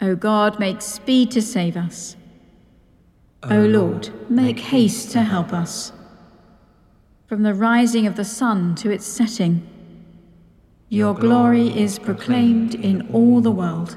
O God, make speed to save us. O Lord, make haste to help us. From the rising of the sun to its setting, your glory is proclaimed in all the world.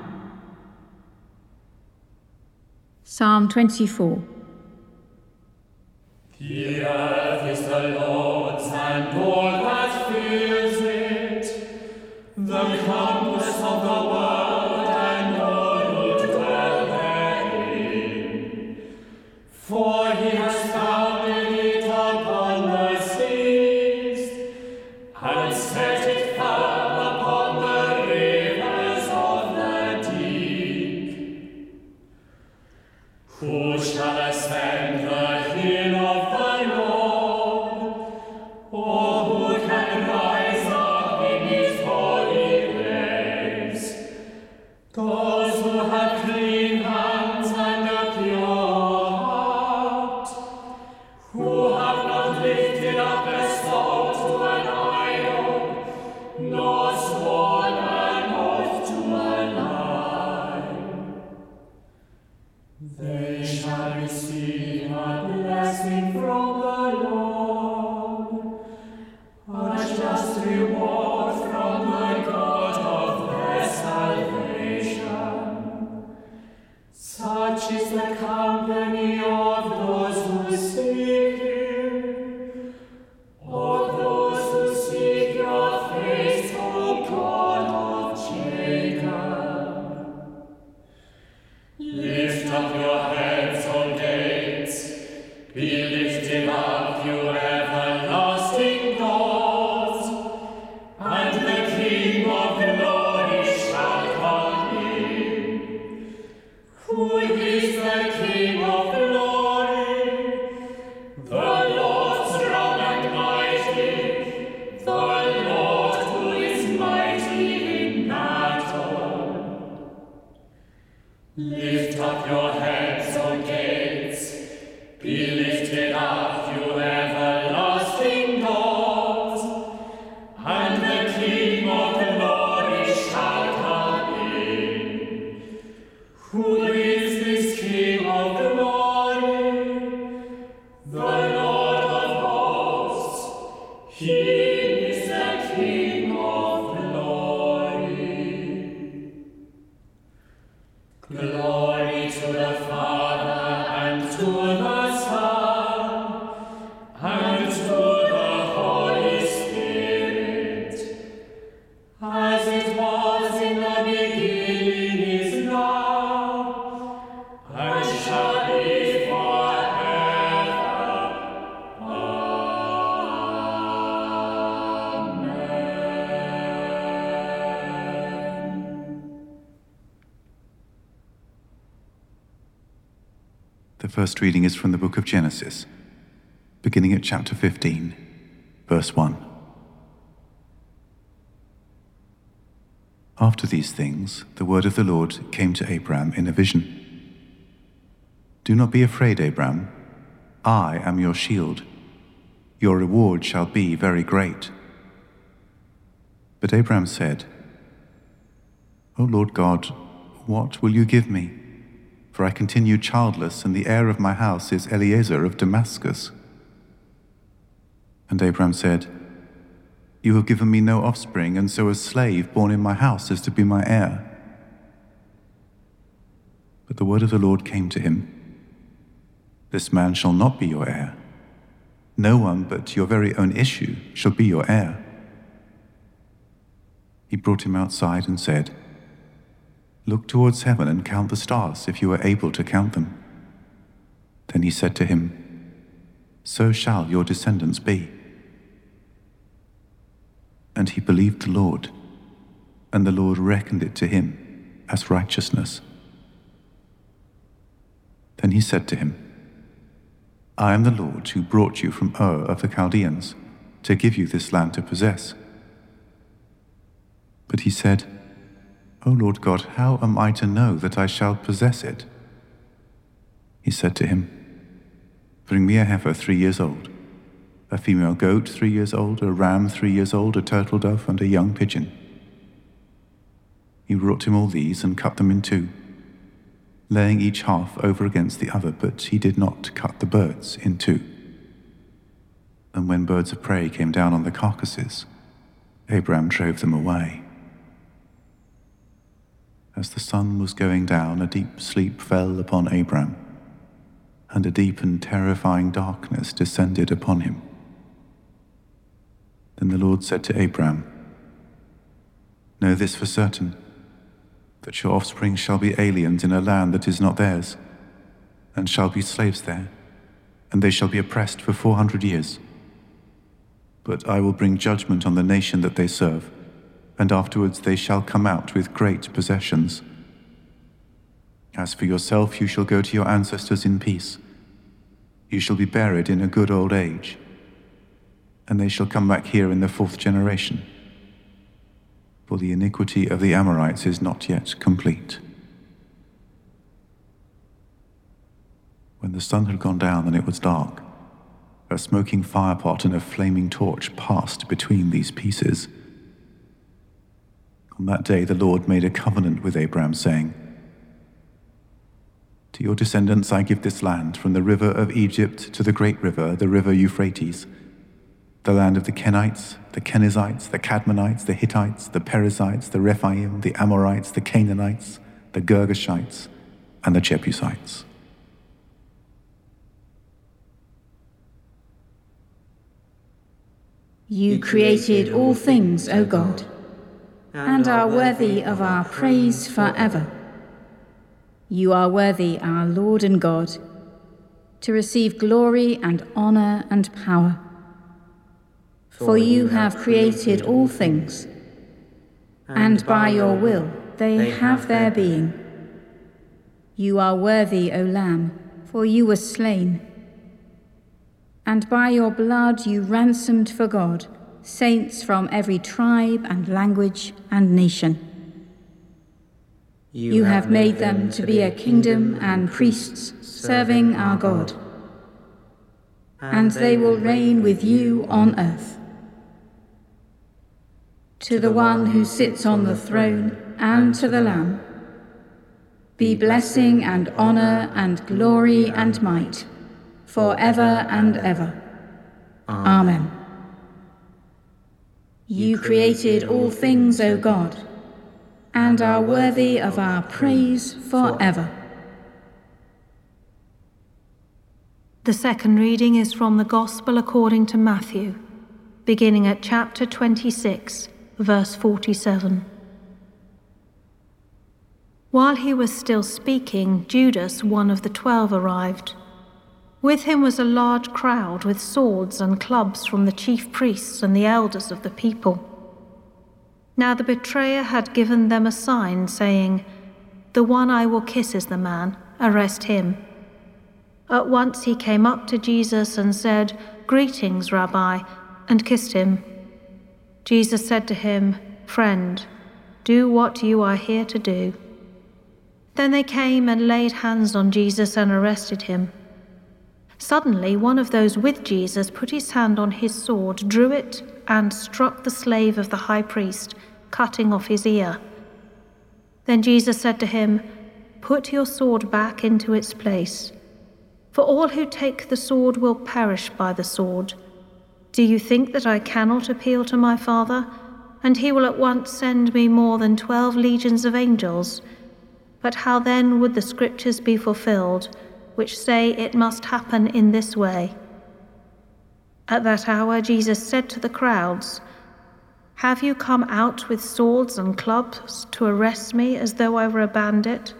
Psalm 24. The earth is the Lord. Glory. First reading is from the book of Genesis, beginning at chapter 15, verse 1. After these things, the word of the Lord came to Abram in a vision. Do not be afraid, Abram. I am your shield. Your reward shall be very great. But Abram said, O Lord God, what will you give me? For I continue childless, and the heir of my house is Eliezer of Damascus. And Abram said, You have given me no offspring, and so a slave born in my house is to be my heir. But the word of the Lord came to him This man shall not be your heir. No one but your very own issue shall be your heir. He brought him outside and said, Look towards heaven and count the stars, if you are able to count them. Then he said to him, So shall your descendants be. And he believed the Lord, and the Lord reckoned it to him as righteousness. Then he said to him, I am the Lord who brought you from Ur of the Chaldeans to give you this land to possess. But he said, O Lord God, how am I to know that I shall possess it? He said to him, Bring me a heifer three years old, a female goat three years old, a ram three years old, a turtle dove, and a young pigeon. He brought him all these and cut them in two, laying each half over against the other, but he did not cut the birds in two. And when birds of prey came down on the carcasses, Abram drove them away. As the sun was going down, a deep sleep fell upon Abram, and a deep and terrifying darkness descended upon him. Then the Lord said to Abram, Know this for certain, that your offspring shall be aliens in a land that is not theirs, and shall be slaves there, and they shall be oppressed for four hundred years. But I will bring judgment on the nation that they serve and afterwards they shall come out with great possessions. As for yourself, you shall go to your ancestors in peace. You shall be buried in a good old age, and they shall come back here in the fourth generation. For the iniquity of the Amorites is not yet complete. When the sun had gone down and it was dark, a smoking firepot and a flaming torch passed between these pieces. On that day, the Lord made a covenant with Abraham, saying, To your descendants I give this land, from the river of Egypt to the great river, the river Euphrates, the land of the Kenites, the Kenizzites, the Kadmonites, the Hittites, the Perizzites, the Rephaim, the Amorites, the Canaanites, the Girgashites, and the Jebusites. You created all things, O God and are worthy of our praise forever. You are worthy, our Lord and God, to receive glory and honour and power. For you have created all things, and by your will they have their being. You are worthy, O Lamb, for you were slain. And by your blood you ransomed for God saints from every tribe and language and nation. You, have made them to be a kingdom and priests serving our God. and they will reign with you on earth. To the one who sits on the throne and to the Lamb, be blessing and honour and glory and might, for ever and ever. Amen. You created all things, O God, and are worthy of our praise forever. The second reading is from the Gospel according to Matthew, beginning at chapter 26, verse 47. While he was still speaking, Judas, one of the twelve, arrived. With him was a large crowd with swords and clubs from the chief priests and the elders of the people. Now the betrayer had given them a sign, saying, The one I will kiss is the man, arrest him. At once he came up to Jesus and said, Greetings, Rabbi, and kissed him. Jesus said to him, Friend, do what you are here to do. Then they came and laid hands on Jesus and arrested him. Suddenly, one of those with Jesus put his hand on his sword, drew it, and struck the slave of the high priest, cutting off his ear. Then Jesus said to him, Put your sword back into its place. For all who take the sword will perish by the sword. Do you think that I cannot appeal to my Father, and he will at once send me more than twelve legions of angels? But how then would the scriptures be fulfilled, which say it must happen in this way? At that hour, Jesus said to the crowds, Have you come out with swords and clubs to arrest me as though I were a bandit?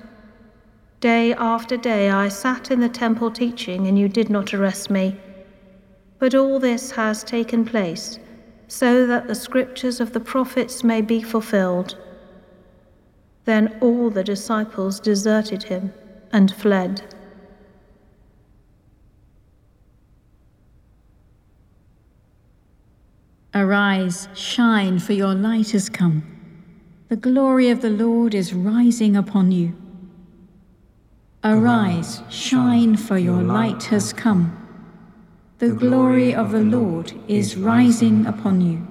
Day after day I sat in the temple teaching, and you did not arrest me. But all this has taken place, so that the scriptures of the prophets may be fulfilled. Then all the disciples deserted him and fled. Arise, shine, for your light has come. The glory of the Lord is rising upon you. Arise, shine, for your light has come. The glory of the Lord is rising upon you.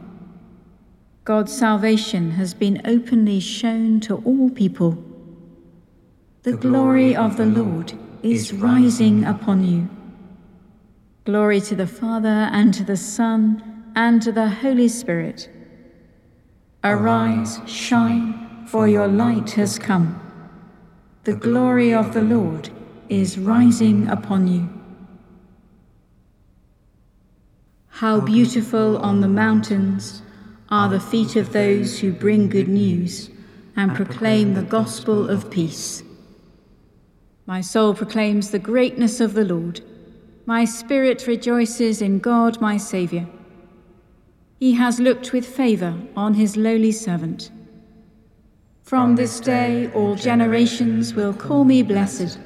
God's salvation has been openly shown to all people. The glory of the Lord is rising upon you. Glory to the Father, and to the Son, and to the Holy Spirit. Arise, shine, for your light has come. The glory of the Lord is rising upon you. How beautiful on the mountains are the feet of those who bring good news and proclaim the gospel of peace. My soul proclaims the greatness of the Lord. My spirit rejoices in God my Saviour. He has looked with favour on his lowly servant. From this day all generations will call me blessed.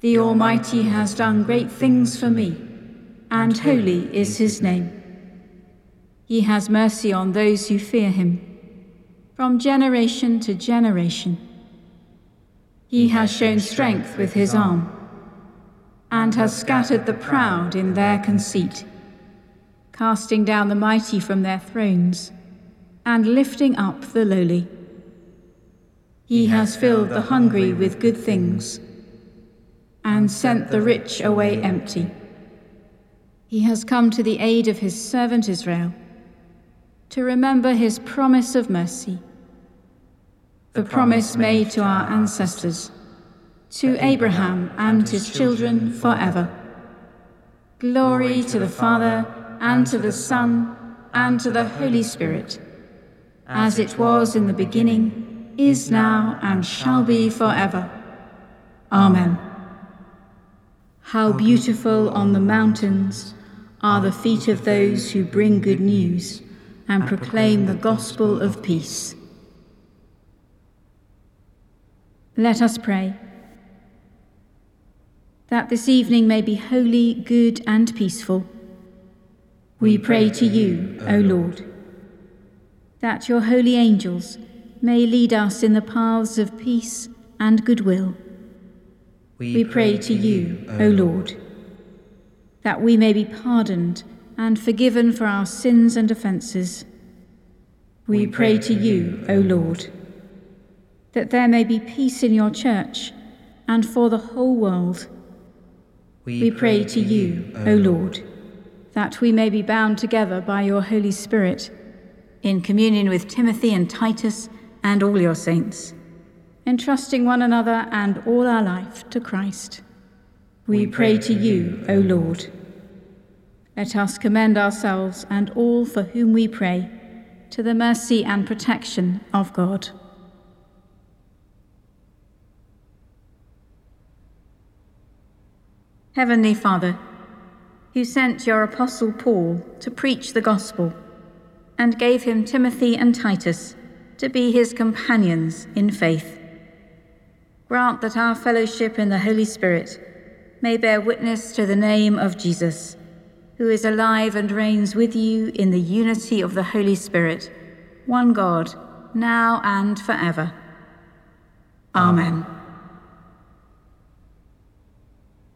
The Almighty has done great things for me, and holy is his name. He has mercy on those who fear him, from generation to generation. He has shown strength with his arm, and has scattered the proud in their conceit, casting down the mighty from their thrones, and lifting up the lowly. He has filled the hungry with good things and sent the rich away empty. He has come to the aid of his servant Israel to remember his promise of mercy, the promise made to our ancestors, to Abraham and his children forever. Glory to the Father, and to the Son, and to the Holy Spirit, as it was in the beginning is now, and shall be forever. Amen. How beautiful on the mountains are the feet of those who bring good news and proclaim the gospel of peace. Let us pray. That this evening may be holy, good, and peaceful. We pray to you, O Lord, that your holy angels may lead us in the paths of peace and goodwill. We pray to you, O Lord, that we may be pardoned and forgiven for our sins and offences. We pray to you, O Lord, that there may be peace in your church and for the whole world. We pray to you, O Lord, that we may be bound together by your Holy Spirit in communion with Timothy and Titus and all your saints, entrusting one another and all our life to Christ. We pray to you, O Lord. Let us commend ourselves and all for whom we pray to the mercy and protection of God. Heavenly Father, who sent your Apostle Paul to preach the gospel and gave him Timothy and Titus to be his companions in faith, grant that our fellowship in the Holy Spirit may bear witness to the name of Jesus, who is alive and reigns with you in the unity of the Holy Spirit, one God, now and forever. Amen.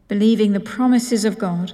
Believing the promises of God,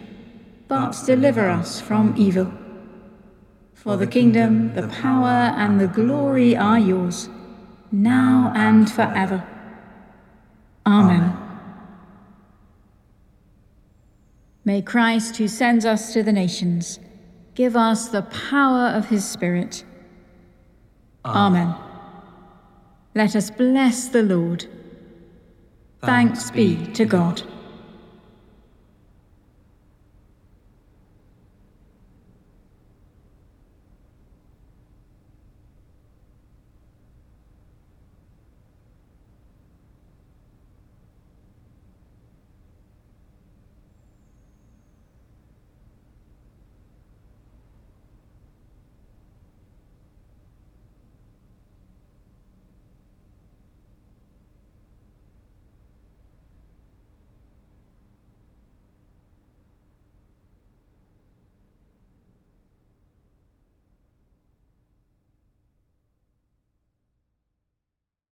but deliver us from evil. For the kingdom, the power, and the glory are yours, now and forever. Amen. May Christ, who sends us to the nations, give us the power of his Spirit. Ah. Amen. Let us bless the Lord. Thanks be to God.